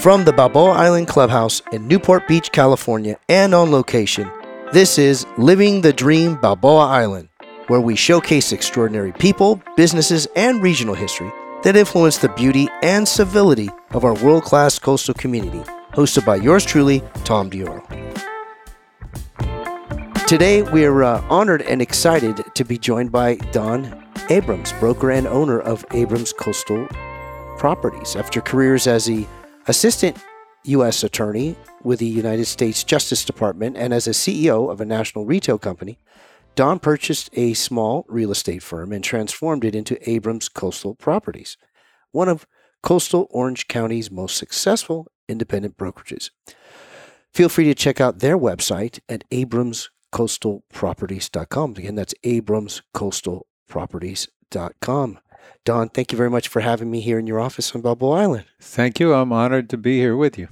From the Balboa Island Clubhouse in Newport Beach, California, and on location, this is Living the Dream Balboa Island, where we showcase extraordinary people, businesses, and regional history that influence the beauty and civility of our world class coastal community. Hosted by yours truly, Tom Dioro. Today, we're uh, honored and excited to be joined by Don Abrams, broker and owner of Abrams Coastal Properties. After careers as the assistant U.S. attorney with the United States Justice Department and as a CEO of a national retail company, Don purchased a small real estate firm and transformed it into Abrams Coastal Properties, one of coastal Orange County's most successful independent brokerages. Feel free to check out their website at abramscoastalproperties.com. Again, that's abramscoastalproperties.com. Don, thank you very much for having me here in your office on Balboa Island. Thank you. I'm honored to be here with you.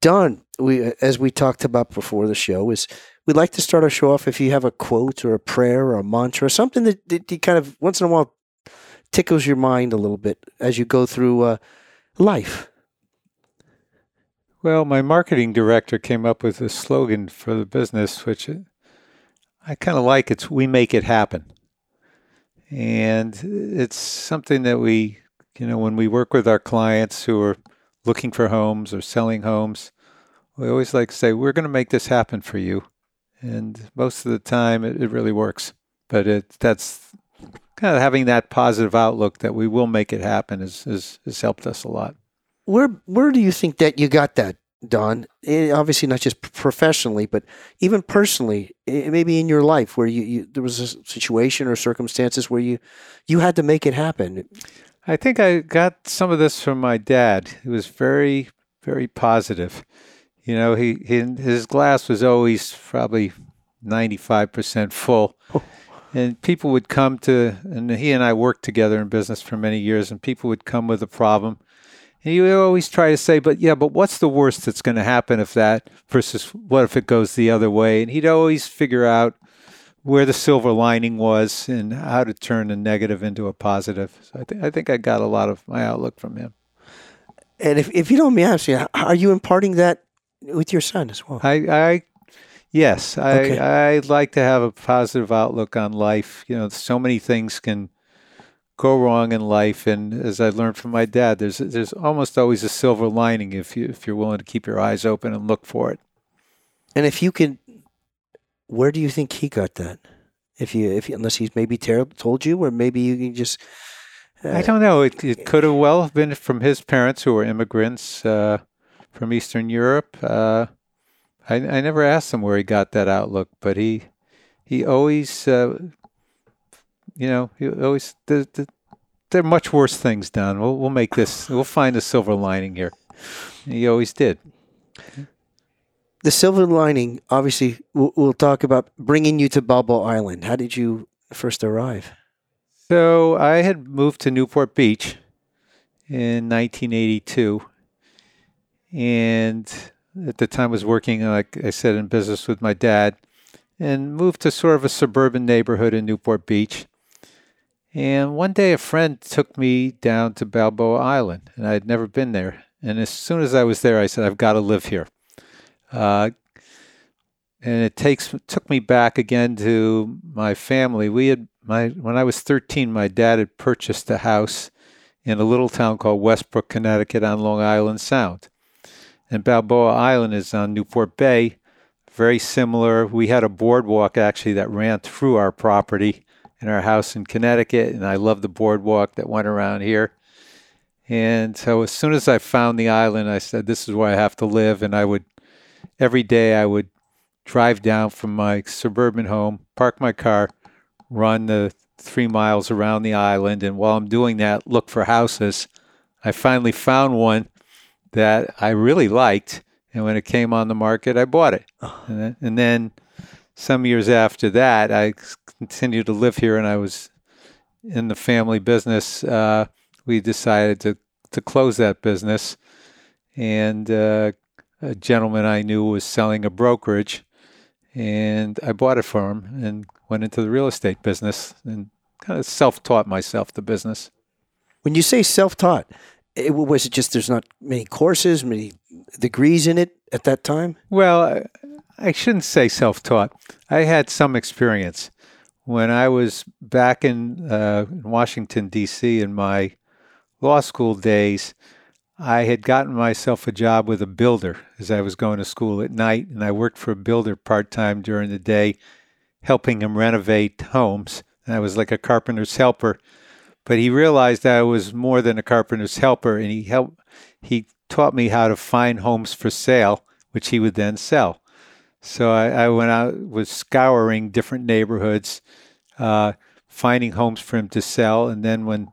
Don, we as we talked about before the show is we'd like to start our show off if you have a quote or a prayer or a mantra or something that, that you kind of once in a while tickles your mind a little bit as you go through uh, life. Well, my marketing director came up with a slogan for the business, which I kind of like. It's "We make it happen," and it's something that we, you know, when we work with our clients who are looking for homes or selling homes, we always like to say, "We're going to make this happen for you," and most of the time, it, it really works. But it that's kind of having that positive outlook that we will make it happen has, has, has helped us a lot where where do you think that you got that, Don? Eh, obviously, not just professionally, but even personally, eh, maybe in your life, where you, you, there was a situation or circumstances where you you had to make it happen. I think I got some of this from my dad. He was very very positive. You know, he, he his glass was always probably ninety five percent full. Oh. And people would come to, and he and I worked together in business for many years, and people would come with a problem and you always try to say, but yeah, but what's the worst that's going to happen if that versus what if it goes the other way? And he'd always figure out where the silver lining was and how to turn a negative into a positive. So I, th- I think I got a lot of my outlook from him. And if, if you don't mind asking, are you imparting that with your son as well? I, I yes, I, okay. I like to have a positive outlook on life. You know, so many things can go wrong in life. And as I learned from my dad, there's there's almost always a silver lining if you if you're willing to keep your eyes open and look for it. And if you can, where do you think he got that? If you if unless he's maybe ter- told you, or maybe you can just. Uh, I don't know. It, it could have well have been from his parents who were immigrants uh, from Eastern Europe. Uh, I, I never asked him where he got that outlook, but he he always uh, you know, he always there, there are much worse things done. We'll we'll make this. We'll find a silver lining here. He always did. The silver lining, obviously, we'll, we'll talk about bringing you to Balboa Island. How did you first arrive? So I had moved to Newport Beach in 1982, and at the time was working, like I said, in business with my dad, and moved to sort of a suburban neighborhood in Newport Beach. And one day a friend took me down to Balboa Island, and I had never been there. And as soon as I was there, I said, I've got to live here. Uh, and it takes took me back again to my family. We had my when I was 13, my dad had purchased a house in a little town called Westbrook, Connecticut, on Long Island Sound. And Balboa Island is on Newport Bay, very similar. We had a boardwalk actually that ran through our property in our house in Connecticut, and I love the boardwalk that went around here. And so as soon as I found the island, I said, "This is where I have to live." And I would every day I would drive down from my suburban home, park my car, run the three miles around the island, and while I'm doing that, look for houses. I finally found one that I really liked, and when it came on the market, I bought it. And, then, and then some years after that, I continued to live here and I was in the family business, uh, we decided to, to close that business. And uh, a gentleman I knew was selling a brokerage, and I bought it for him and went into the real estate business and kind of self taught myself the business. When you say self taught, It, was it just there's not many courses, many degrees in it at that time? Well, I shouldn't say self taught. I had some experience. When I was back in, uh, Washington, D.C., in my law school days, I had gotten myself a job with a builder as I was going to school at night, and I worked for a builder part time during the day, helping him renovate homes. And I was like a carpenter's helper. But he realized I was more than a carpenter's helper, and he helped. He taught me how to find homes for sale, which he would then sell. So I, I went out, was scouring different neighborhoods, uh, finding homes for him to sell, and then when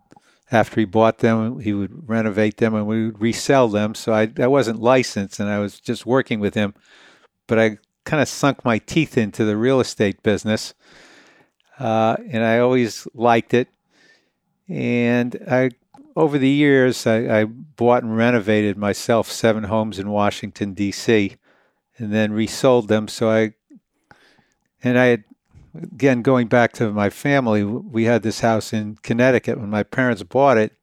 after he bought them, he would renovate them and we would resell them. So I, I wasn't licensed and I was just working with him, but I kind of sunk my teeth into the real estate business. Uh, and I always liked it. And I, over the years, I, I bought and renovated myself seven homes in Washington, D.C and then resold them. So I, and I had, again, going back to my family, we had this house in Connecticut when my parents bought it.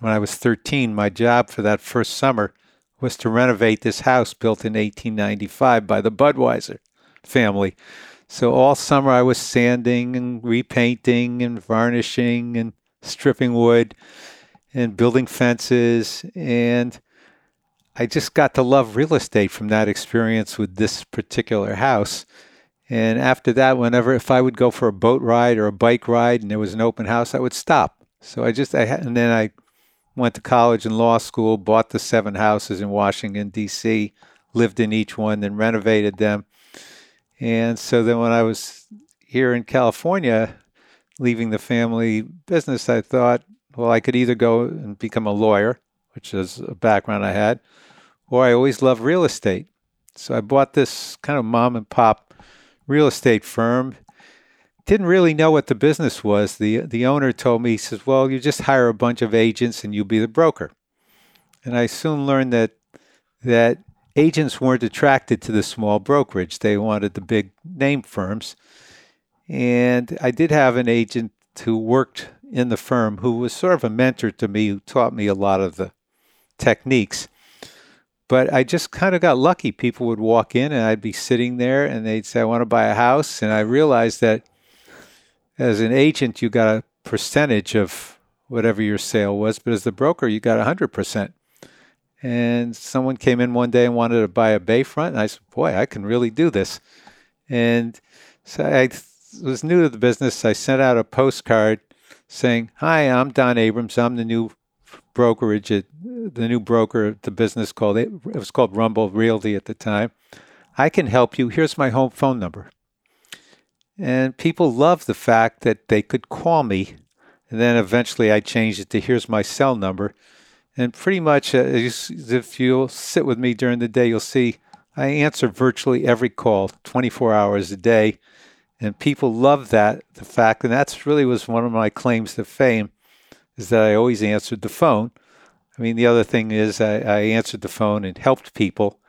When I was 13, my job for that first summer was to renovate this house built in 1895 by the Budweiser family. So all summer I was sanding and repainting and varnishing and stripping wood and building fences and I just got to love real estate from that experience with this particular house. And after that, whenever if I would go for a boat ride or a bike ride and there was an open house, I would stop. So I just I and then I went to college and law school, bought the seven houses in Washington D.C., lived in each one, then renovated them. And so then when I was here in California, leaving the family business, I thought, well, I could either go and become a lawyer, which is a background I had, or I always loved real estate. So I bought this kind of mom and pop real estate firm. Didn't really know what the business was. The the owner told me, he says, Well, you just hire a bunch of agents and you'll be the broker. And I soon learned that that agents weren't attracted to the small brokerage. They wanted the big name firms. And I did have an agent who worked in the firm who was sort of a mentor to me, who taught me a lot of the techniques. But I just kind of got lucky. People would walk in and I'd be sitting there and they'd say, I want to buy a house. And I realized that as an agent, you got a percentage of whatever your sale was, but as the broker, you got 100%. And someone came in one day and wanted to buy a bayfront. And I said, Boy, I can really do this. And so I was new to the business. I sent out a postcard saying, Hi, I'm Don Abrams. I'm the new brokerage at the new broker, the business called it, it was called Rumble Realty at the time. I can help you. Here's my home phone number. And people loved the fact that they could call me. And then eventually I changed it to here's my cell number. And pretty much, uh, if you'll sit with me during the day, you'll see I answer virtually every call 24 hours a day. And people love that, the fact, and that's really was one of my claims to fame is that I always answered the phone. I mean, the other thing is I, I answered the phone and helped people,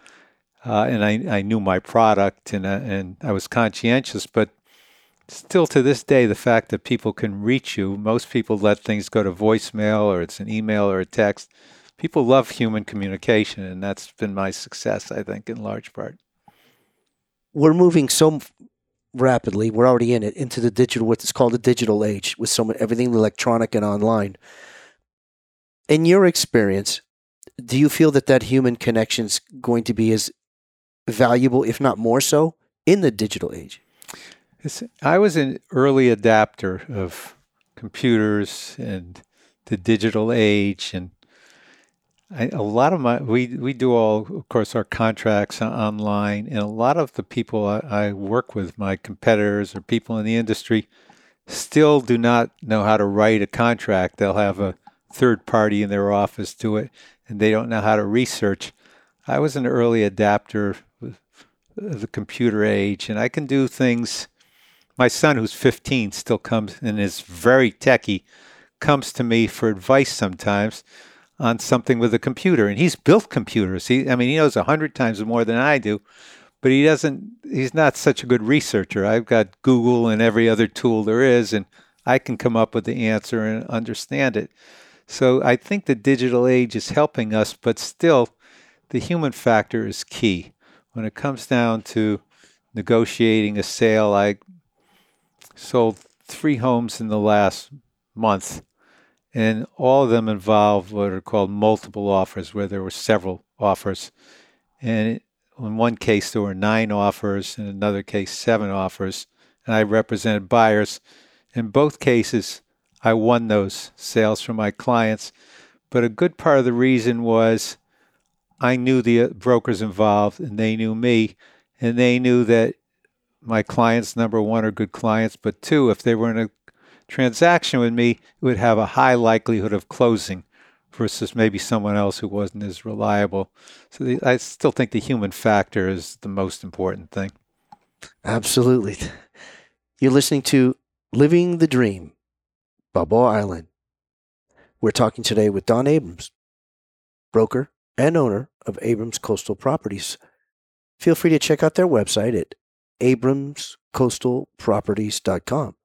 uh, and I, I knew my product and, uh, and I was conscientious. But still to this day, the fact that people can reach you, most people let things go to voicemail or it's an email or a text. People love human communication, and that's been my success, I think, in large part. We're moving so rapidly. We're already in it into the digital, what's called the digital age, with so much everything electronic and online. In your experience, do you feel that that human connection is going to be as valuable, if not more so, in the digital age? I was an early adapter of computers and the digital age, and I, a lot of my we we do all of course our contracts online, and a lot of the people I, I work with, my competitors or people in the industry, still do not know how to write a contract. They'll have a third party in their office do it, and they don't know how to research. I was an early adapter of uh, the computer age, and I can do things. My son, who's 15, still comes and is very techy, comes to me for advice sometimes on something with a computer, and he's built computers. He, I mean, he knows a hundred times more than I do, but he doesn't. He's not such a good researcher. I've got Google and every other tool there is, and I can come up with the answer and understand it. So I think the digital age is helping us, but still, the human factor is key. When it comes down to negotiating a sale, I sold three homes in the last month, and all of them involve what are called multiple offers, where there were several offers. And in one case, there were nine offers, in another case, seven offers, and I represented buyers. In both cases, I won those sales from my clients. But a good part of the reason was I knew the uh, brokers involved and they knew me, and they knew that my clients, number one, are good clients, but two, if they were in a transaction with me, it would have a high likelihood of closing versus maybe someone else who wasn't as reliable. So the, I still think the human factor is the most important thing. Absolutely. You're listening to Living the Dream Balboa Island. We're talking today with Don Abrams, broker and owner of Abrams Coastal Properties. Feel free to check out their website at abramscoastalproperties.com.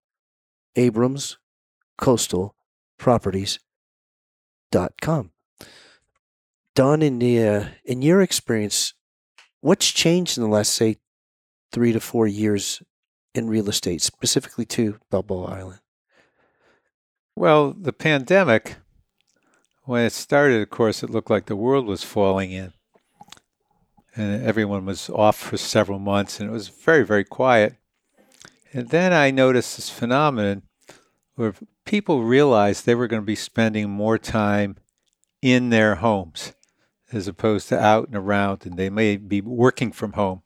abramscoastalproperties.com. Don, in, the, uh, in your experience, what's changed in the last, say, three to four years in real estate, specifically to Balboa Island? Well, the pandemic, when it started, of course, it looked like the world was falling in. And everyone was off for several months, and it was very, very quiet. And then I noticed this phenomenon where people realized they were going to be spending more time in their homes as opposed to out and around, and they may be working from home.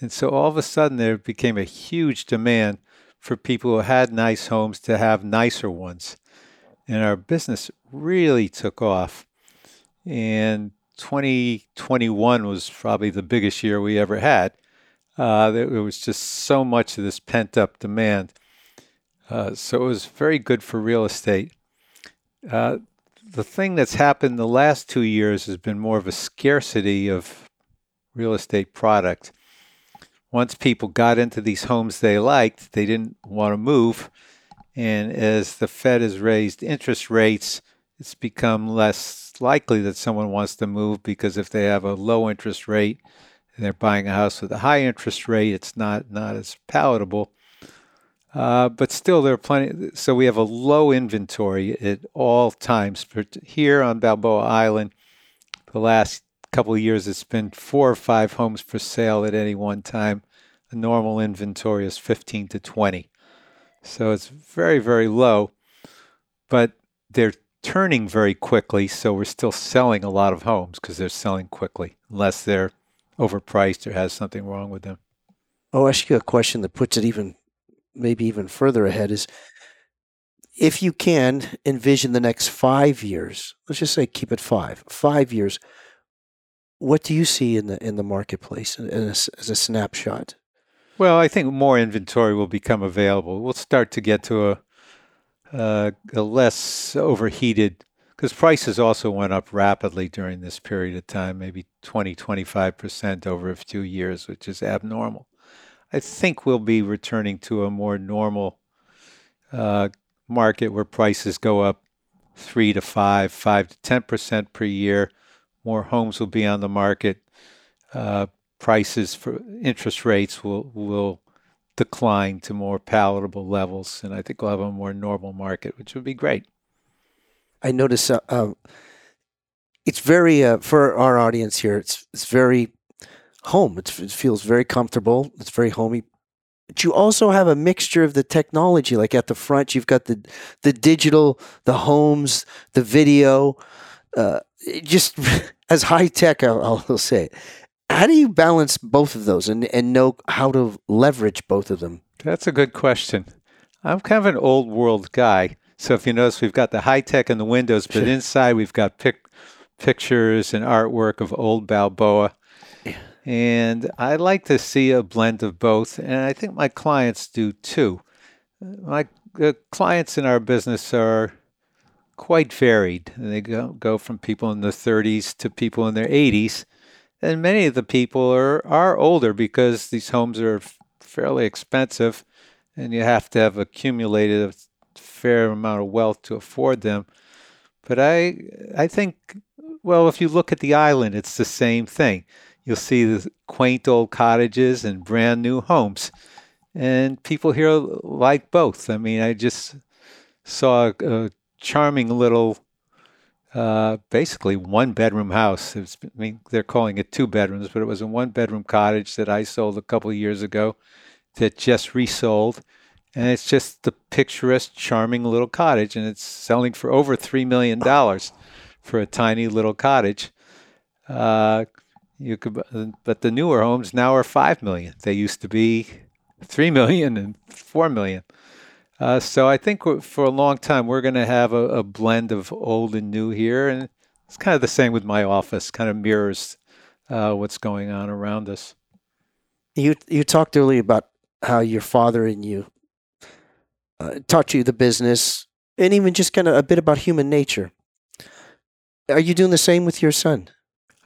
And so all of a sudden, there became a huge demand for people who had nice homes to have nicer ones and our business really took off. And 2021 was probably the biggest year we ever had. Uh, there was just so much of this pent up demand. Uh, so it was very good for real estate. Uh, the thing that's happened the last two years has been more of a scarcity of real estate product. Once people got into these homes they liked, they didn't want to move. And as the Fed has raised interest rates, it's become less likely that someone wants to move because if they have a low interest rate and they're buying a house with a high interest rate, it's not, not as palatable. Uh, but still, there are plenty. So we have a low inventory at all times. Here on Balboa Island, the last couple of years, it's been four or five homes for sale at any one time. The normal inventory is 15 to 20. So it's very, very low, but they're turning very quickly. So we're still selling a lot of homes because they're selling quickly, unless they're overpriced or has something wrong with them. I'll ask you a question that puts it even, maybe even further ahead is if you can envision the next five years, let's just say keep it five, five years, what do you see in the in the marketplace as, as a snapshot? Well, I think more inventory will become available. We'll start to get to a, a, a less overheated, because prices also went up rapidly during this period of time, maybe 20, 25% over a few years, which is abnormal. I think we'll be returning to a more normal uh, market where prices go up three to five, five to 10% per year. More homes will be on the market. Uh, prices for interest rates will will decline to more palatable levels, and I think we'll have a more normal market, which would be great. I notice uh, uh, it's very uh, for our audience here. It's it's very home. It's, it feels very comfortable. It's very homey. But you also have a mixture of the technology. Like at the front, you've got the the digital, the homes, the video. Uh, just as high tech, I'll, I'll say. It how do you balance both of those and, and know how to leverage both of them? That's a good question. I'm kind of an old world guy. So if you notice, we've got the high tech in the windows, but inside we've got pic- pictures and artwork of old Balboa. Yeah. And I like to see a blend of both, and I think my clients do too. My uh, clients in our business are quite varied. They go, go from people in their 30s to people in their 80s and many of the people are, are older because these homes are fairly expensive and you have to have accumulated a fair amount of wealth to afford them. But I, I think, well, if you look at the island, it's the same thing. You'll see the quaint old cottages and brand new homes, and people here like both. I mean, I just saw a, a charming little, uh, basically one bedroom house. I mean, they're calling it two bedrooms, but it was a one bedroom cottage that I sold a couple years ago that just resold and it's just the picturesque, charming little cottage, and it's selling for over three million dollars for a tiny little cottage. Uh, you could, but the newer homes now are five million. They used to be three million and four million. Uh, so I think for a long time we're going to have a, a, blend of old and new here, and it's kind of the same with my office. Kind of mirrors uh, what's going on around us. You you talked earlier about how your father and you uh, taught you the business, and even just kind of a bit about human nature. Are you doing the same with your son?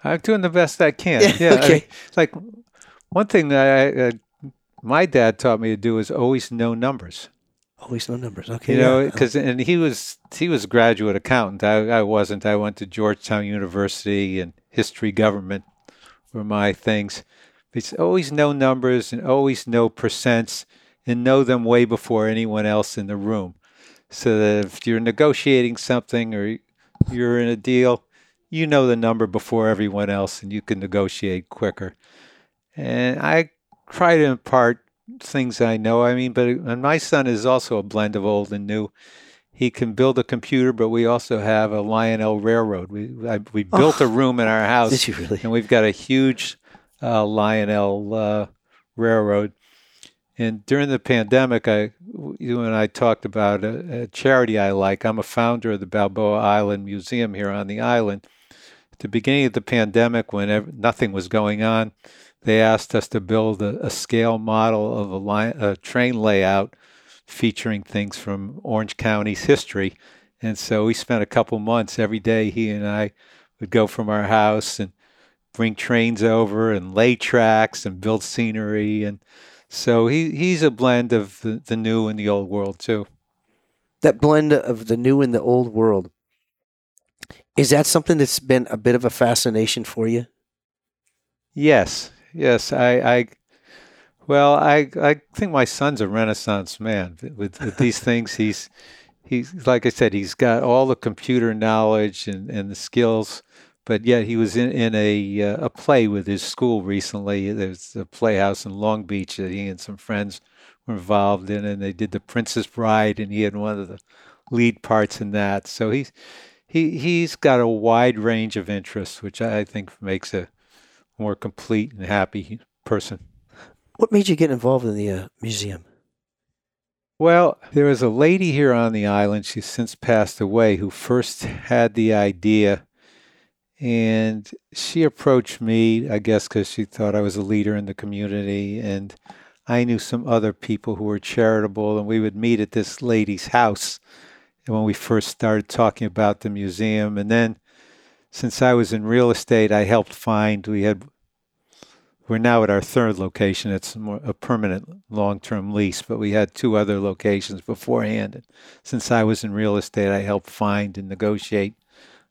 I'm doing the best I can. Yeah. yeah okay. I, like one thing that I, uh, my dad taught me to do is always know numbers. Always know numbers. Okay. You know, because and he was he was a graduate accountant. I, I wasn't. I went to Georgetown University and history government were my things. It's always know numbers and always know percents and know them way before anyone else in the room. So that if you're negotiating something or you're in a deal, you know the number before everyone else and you can negotiate quicker. And I try to impart things I know. I mean, but and my son is also a blend of old and new. He can build a computer, but we also have a Lionel Railroad. We I, we built oh, a room in our house, really? and we've got a huge uh, Lionel uh, Railroad. And during the pandemic, I, you and I talked about a, a, charity I like. I'm a founder of the Balboa Island Museum here on the island. At the beginning of the pandemic, when ever, nothing was going on, they asked us to build a, a scale model of a, line, a train layout featuring things from Orange County's history. And so we spent a couple months every day. He and I would go from our house and bring trains over and lay tracks and build scenery and so he he's a blend of the, the new and the old world too. That blend of the new and the old world. Is that something that's been a bit of a fascination for you? Yes. Yes. I, I well, I I think my son's a renaissance man with, with these things. He's he's like I said, he's got all the computer knowledge and, and the skills but yet he was in, in a uh, a play with his school recently. There's a playhouse in Long Beach that he and some friends were involved in, and they did The Princess Bride, and he had one of the lead parts in that. So he's he he's got a wide range of interests, which I think makes a more complete and happy person. What made you get involved in the uh, museum? Well, there was a lady here on the island, she's since passed away, who first had the idea and she approached me, I guess, because she thought I was a leader in the community. And I knew some other people who were charitable, and we would meet at this lady's house when we first started talking about the museum. And then, since I was in real estate, I helped find, we had, we're now at our third location. It's a permanent long term lease, but we had two other locations beforehand. And since I was in real estate, I helped find and negotiate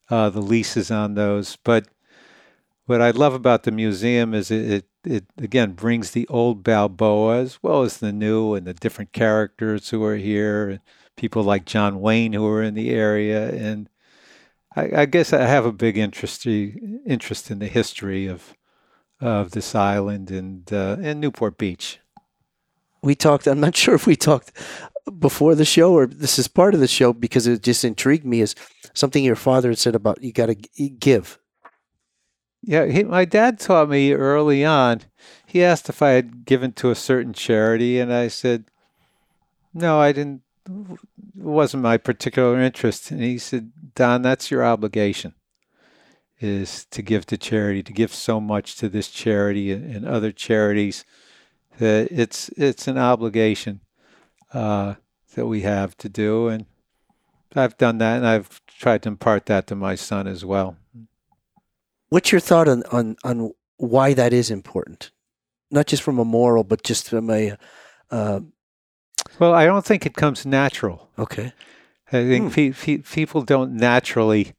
uh, the leases on those. But what I love about the museum is it, it, it, again brings the old Balboa as well as the new and the different characters who are here, and people like John Wayne who are in the area, and I, I guess I have a big interest interest in the history of of this island and uh, and Newport Beach. We talked. I'm not sure if we talked before the show or this is part of the show because it just intrigued me is something your father had said about you got to give. Yeah, he, my dad taught me early on. He asked if I had given to a certain charity, and I said, "No, I didn't. It wasn't my particular interest." And he said, "Don, that's your obligation, is to give to charity, to give so much to this charity and, other charities that it's it's an obligation." uh, that we have to do. And I've done that, and I've tried to impart that to my son as well. What's your thought on, on, on why that is important? Not just from a moral, but just from a. Uh, well, I don't think it comes natural. Okay. I think pe- pe- people don't naturally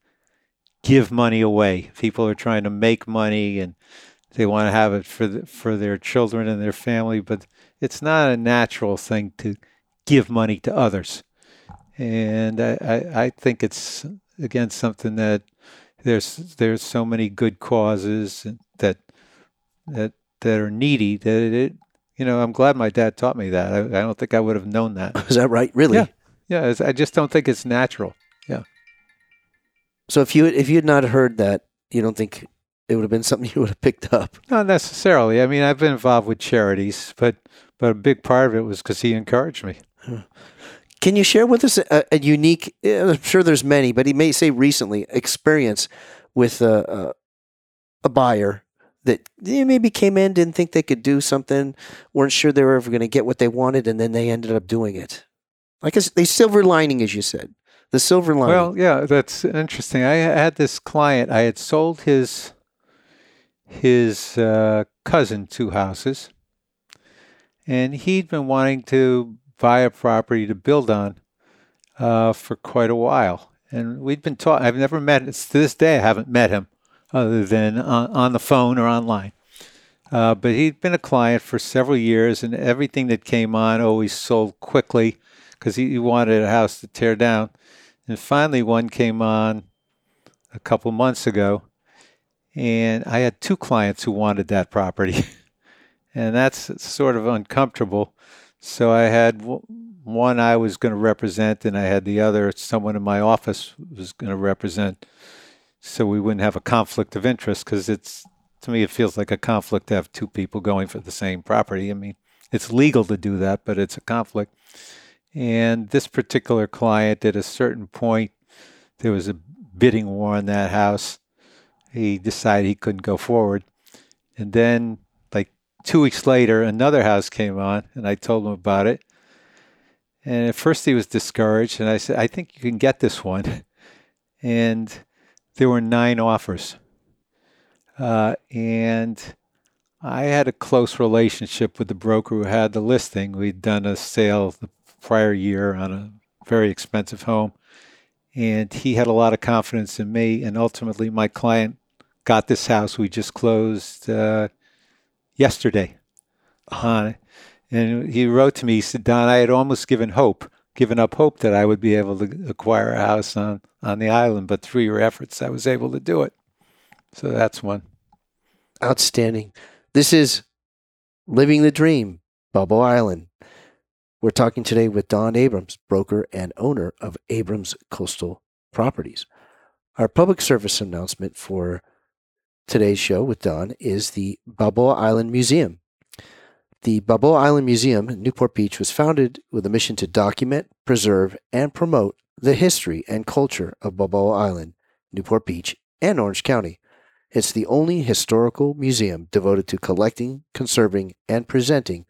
give money away. People are trying to make money and they want to have it for the, for their children and their family, but it's not a natural thing to give money to others. And I, I, I think it's again something that there's there's so many good causes that that that are needy that it you know I'm glad my dad taught me that. I, I don't think I would have known that. Is that right? Really? Yeah. Yeah, it's- I just don't think it's natural. Yeah. So if you if you had not heard that, you don't think it would have been something you would have picked up? Not necessarily. I mean, I've been involved with charities, but but a big part of it was because he encouraged me. Can you share with us a, a unique? eh, I'm sure there's many, but he may say recently experience with a a, a buyer that they maybe came in didn't think they could do something, weren't sure they were ever going to get what they wanted, and then they ended up doing it. Like a, silver lining, as you said, the silver lining. Well, yeah, that's interesting. I had this client. I had sold his his uh, cousin two houses, and he'd been wanting to buy a property to build on uh, for quite a while. And we'd been talking. I've never met. To this day I haven't met him, other than on, on the phone or online. Uh, but he'd been a client for several years, and everything that came on always sold quickly because he, he wanted a house to tear down. And finally, one came on a couple months ago, and I had two clients who wanted that property, and that's sort of uncomfortable. So I had one I was going to represent, and I had the other someone in my office was going to represent, so we wouldn't have a conflict of interest because it's to me it feels like a conflict to have two people going for the same property. I mean, it's legal to do that, but it's a conflict. And this particular client, at a certain point, there was a bidding war on that house. He decided he couldn't go forward. And then, two weeks later, another house came on, and I told him about it. And at first, he was discouraged. And I said, I think you can get this one. And there were nine offers. Uh, and I had a close relationship with the broker who had the listing. We'd done a sale the prior year on a very expensive home. And he had a lot of confidence in me. And ultimately, my client got this house. We just closed uh, yesterday on it. And he wrote to me, he said, Don, I had almost given hope, given up hope that I would be able to acquire a house on, on the island. But through your efforts, I was able to do it. So that's one. Outstanding. This is Living the Dream, Balboa Island. We're talking today with Don Abrams, broker and owner of Abrams Coastal Properties. Our public service announcement for today's show with Don is the Balboa Island Museum. The Balboa Island Museum in Newport Beach was founded with a mission to document, preserve, and promote the history and culture of Balboa Island, Newport Beach, and Orange County. It's the only historical museum devoted to collecting, conserving, and presenting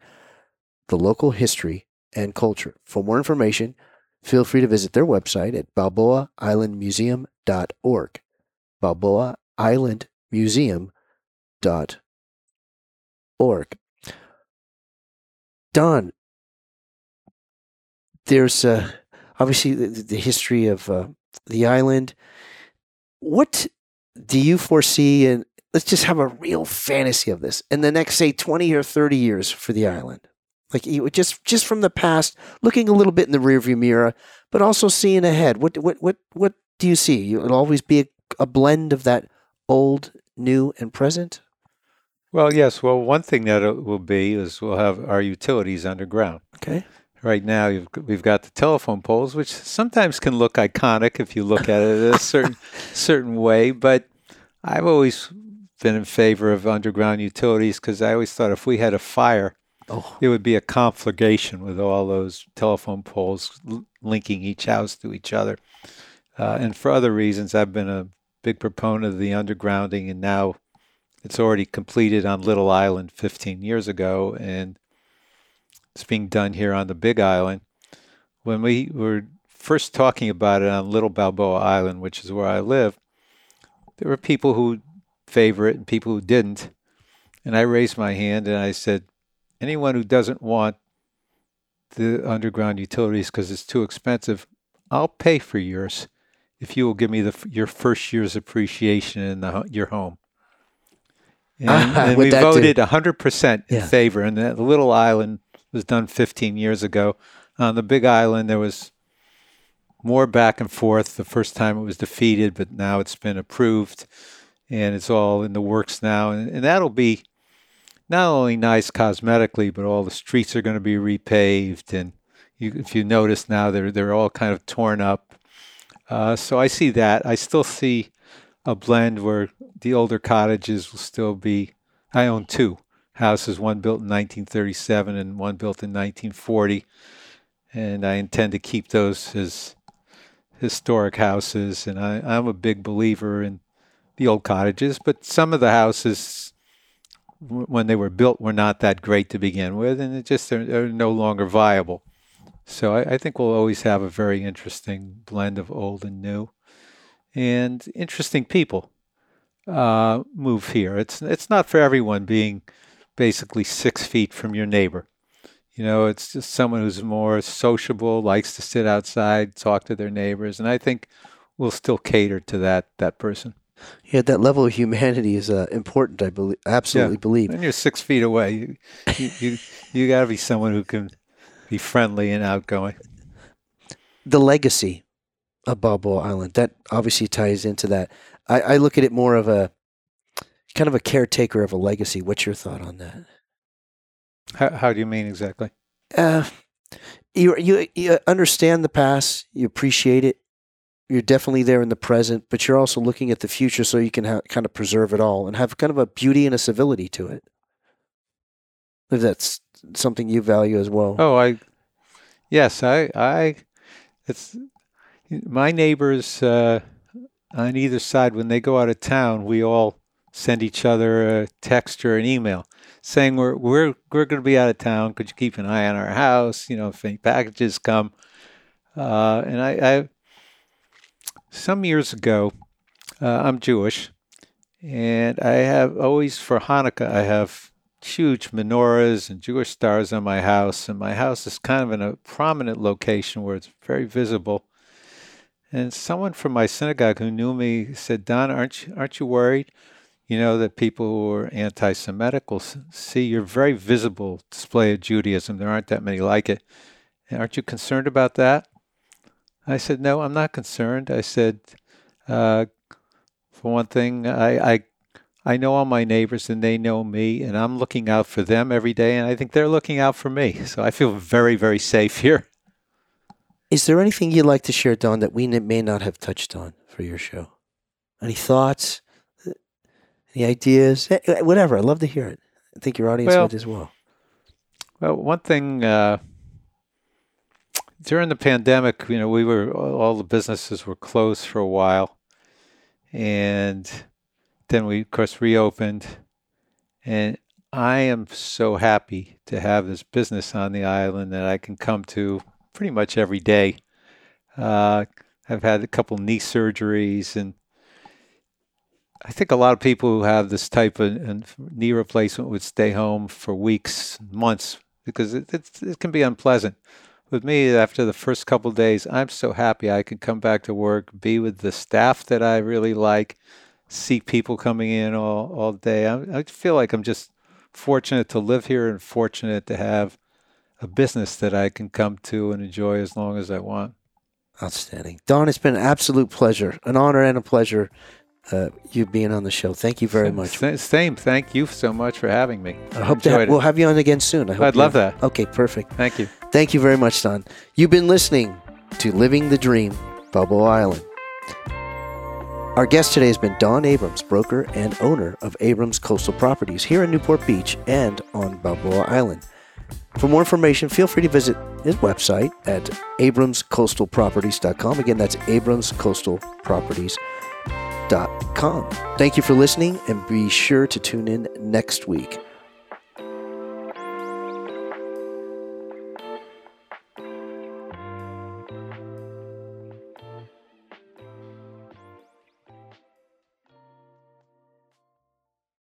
the local history and culture. For more information, feel free to visit their website at balboaislandmuseum.org. balboaislandmuseum.org. Don, there's uh, obviously the, the history of uh, the island. What do you foresee and let's just have a real fantasy of this in the next say 20 or 30 years for the island like just just from the past looking a little bit in the rearview mirror but also seeing ahead what what what what do you see it'll always be a, a blend of that old new and present Well, yes. Well, one thing that it will be is we'll have our utilities underground. okay Right now, you've, we've got the telephone poles, which sometimes can look iconic if you look at it a certain certain way. But I've always been in favor of underground utilities because I always thought if we had a fire, oh it would be a conflagration with all those telephone poles l- linking each house to each other. Uh, and for other reasons, I've been a big proponent of the undergrounding, and now it's already completed on Little Island 15 years ago, and it's being done here on the Big Island. When we were first talking about it on Little Balboa Island, which is where I live, there were people who favor it and people who didn't. And I raised my hand and I said, anyone who doesn't want the underground utilities because it's too expensive, I'll pay for yours if you will give me the your first year's appreciation in the, your home. And, and we voted 100% in yeah. favor. And the little island was done 15 years ago. On the big island, there was more back and forth. The first time it was defeated, but now it's been approved and it's all in the works now. And, and that'll be not only nice cosmetically, but all the streets are going to be repaved. And you, if you notice now, they're, they're all kind of torn up. Uh, so I see that. I still see a blend where the older cottages will still be. I own two houses, one built in 1937 and one built in 1940, and I intend to keep those as historic houses. And I, I'm a big believer in the old cottages, but some of the houses when they were built were not that great to begin with, and it just are, are no longer viable. So I, I, think we'll always have a very interesting blend of old and new and interesting people uh, move here. It's it's not for everyone being basically six feet from your neighbor. You know, it's just someone who's more sociable, likes to sit outside, talk to their neighbors, and I think we'll still cater to that that person. Yeah, that level of humanity is uh, important. I believe, absolutely yeah. believe. And you're six feet away. You you you, you got to be someone who can be friendly and outgoing. The legacy of Balboa Island. That obviously ties into that. I, I look at it more of a kind of a caretaker of a legacy. What's your thought on that? How, how do you mean exactly? Uh, you, you you understand the past, you appreciate it, you're definitely there in the present, but you're also looking at the future so you can ha- kind of preserve it all and have kind of a beauty and a civility to it. If that's something you value as well. Oh, I yes, I I it's my neighbors uh, on either side, when they go out of town, we all send each other a text or an email saying we're we're we're going to be out of town. Could you keep an eye on our house? You know, if any packages come. Uh, and I, I, some years ago, uh, I'm Jewish, and I have always for Hanukkah I have huge menorahs and Jewish stars on my house, and my house is kind of in a prominent location where it's very visible. And someone from my synagogue who knew me said, Don, aren't you, aren't you worried? You know, that people who are anti Semitic will see your very visible display of Judaism. There aren't that many like it. Aren't you concerned about that? I said, No, I'm not concerned. I said, uh, For one thing, I, I, I know all my neighbors and they know me, and I'm looking out for them every day, and I think they're looking out for me. So I feel very, very safe here. Is there anything you'd like to share, Don, that we may not have touched on for your show? Any thoughts? Any ideas? Eh, eh, whatever. I'd love to hear it. I think your audience well, would as well. Well, one thing uh, during the pandemic, you know, we were all the businesses were closed for a while, and then we, of course, reopened. And I am so happy to have this business on the island that I can come to pretty much every day. Uh, I've had a couple knee surgeries, and I think a lot of people who have this type of knee replacement would stay home for weeks, months, because it, it, it can be unpleasant. With me, after the first couple days, I'm so happy I can come back to work, be with the staff that I really like, see people coming in all, all day. I, I feel like I'm just fortunate to live here and fortunate to have a business that I can come to and enjoy as long as I want. Outstanding. Don, it's been an absolute pleasure, an honor and a pleasure uh, you being on the show. Thank you very much. Same. Thank you so much for having me. I hope we'll have you on again soon. I hope I'd love that. Okay, perfect. Thank you. Thank you very much, Don. You've been listening to Living the Dream, Balboa Island. Our guest today has been Don Abrams, broker and owner of Abrams Coastal Properties here in Newport Beach and on Balboa Island. For more information, feel free to visit his website at abramscoastalproperties.com. Again, that's abramscoastalproperties.com. Thank you for listening and be sure to tune in next week.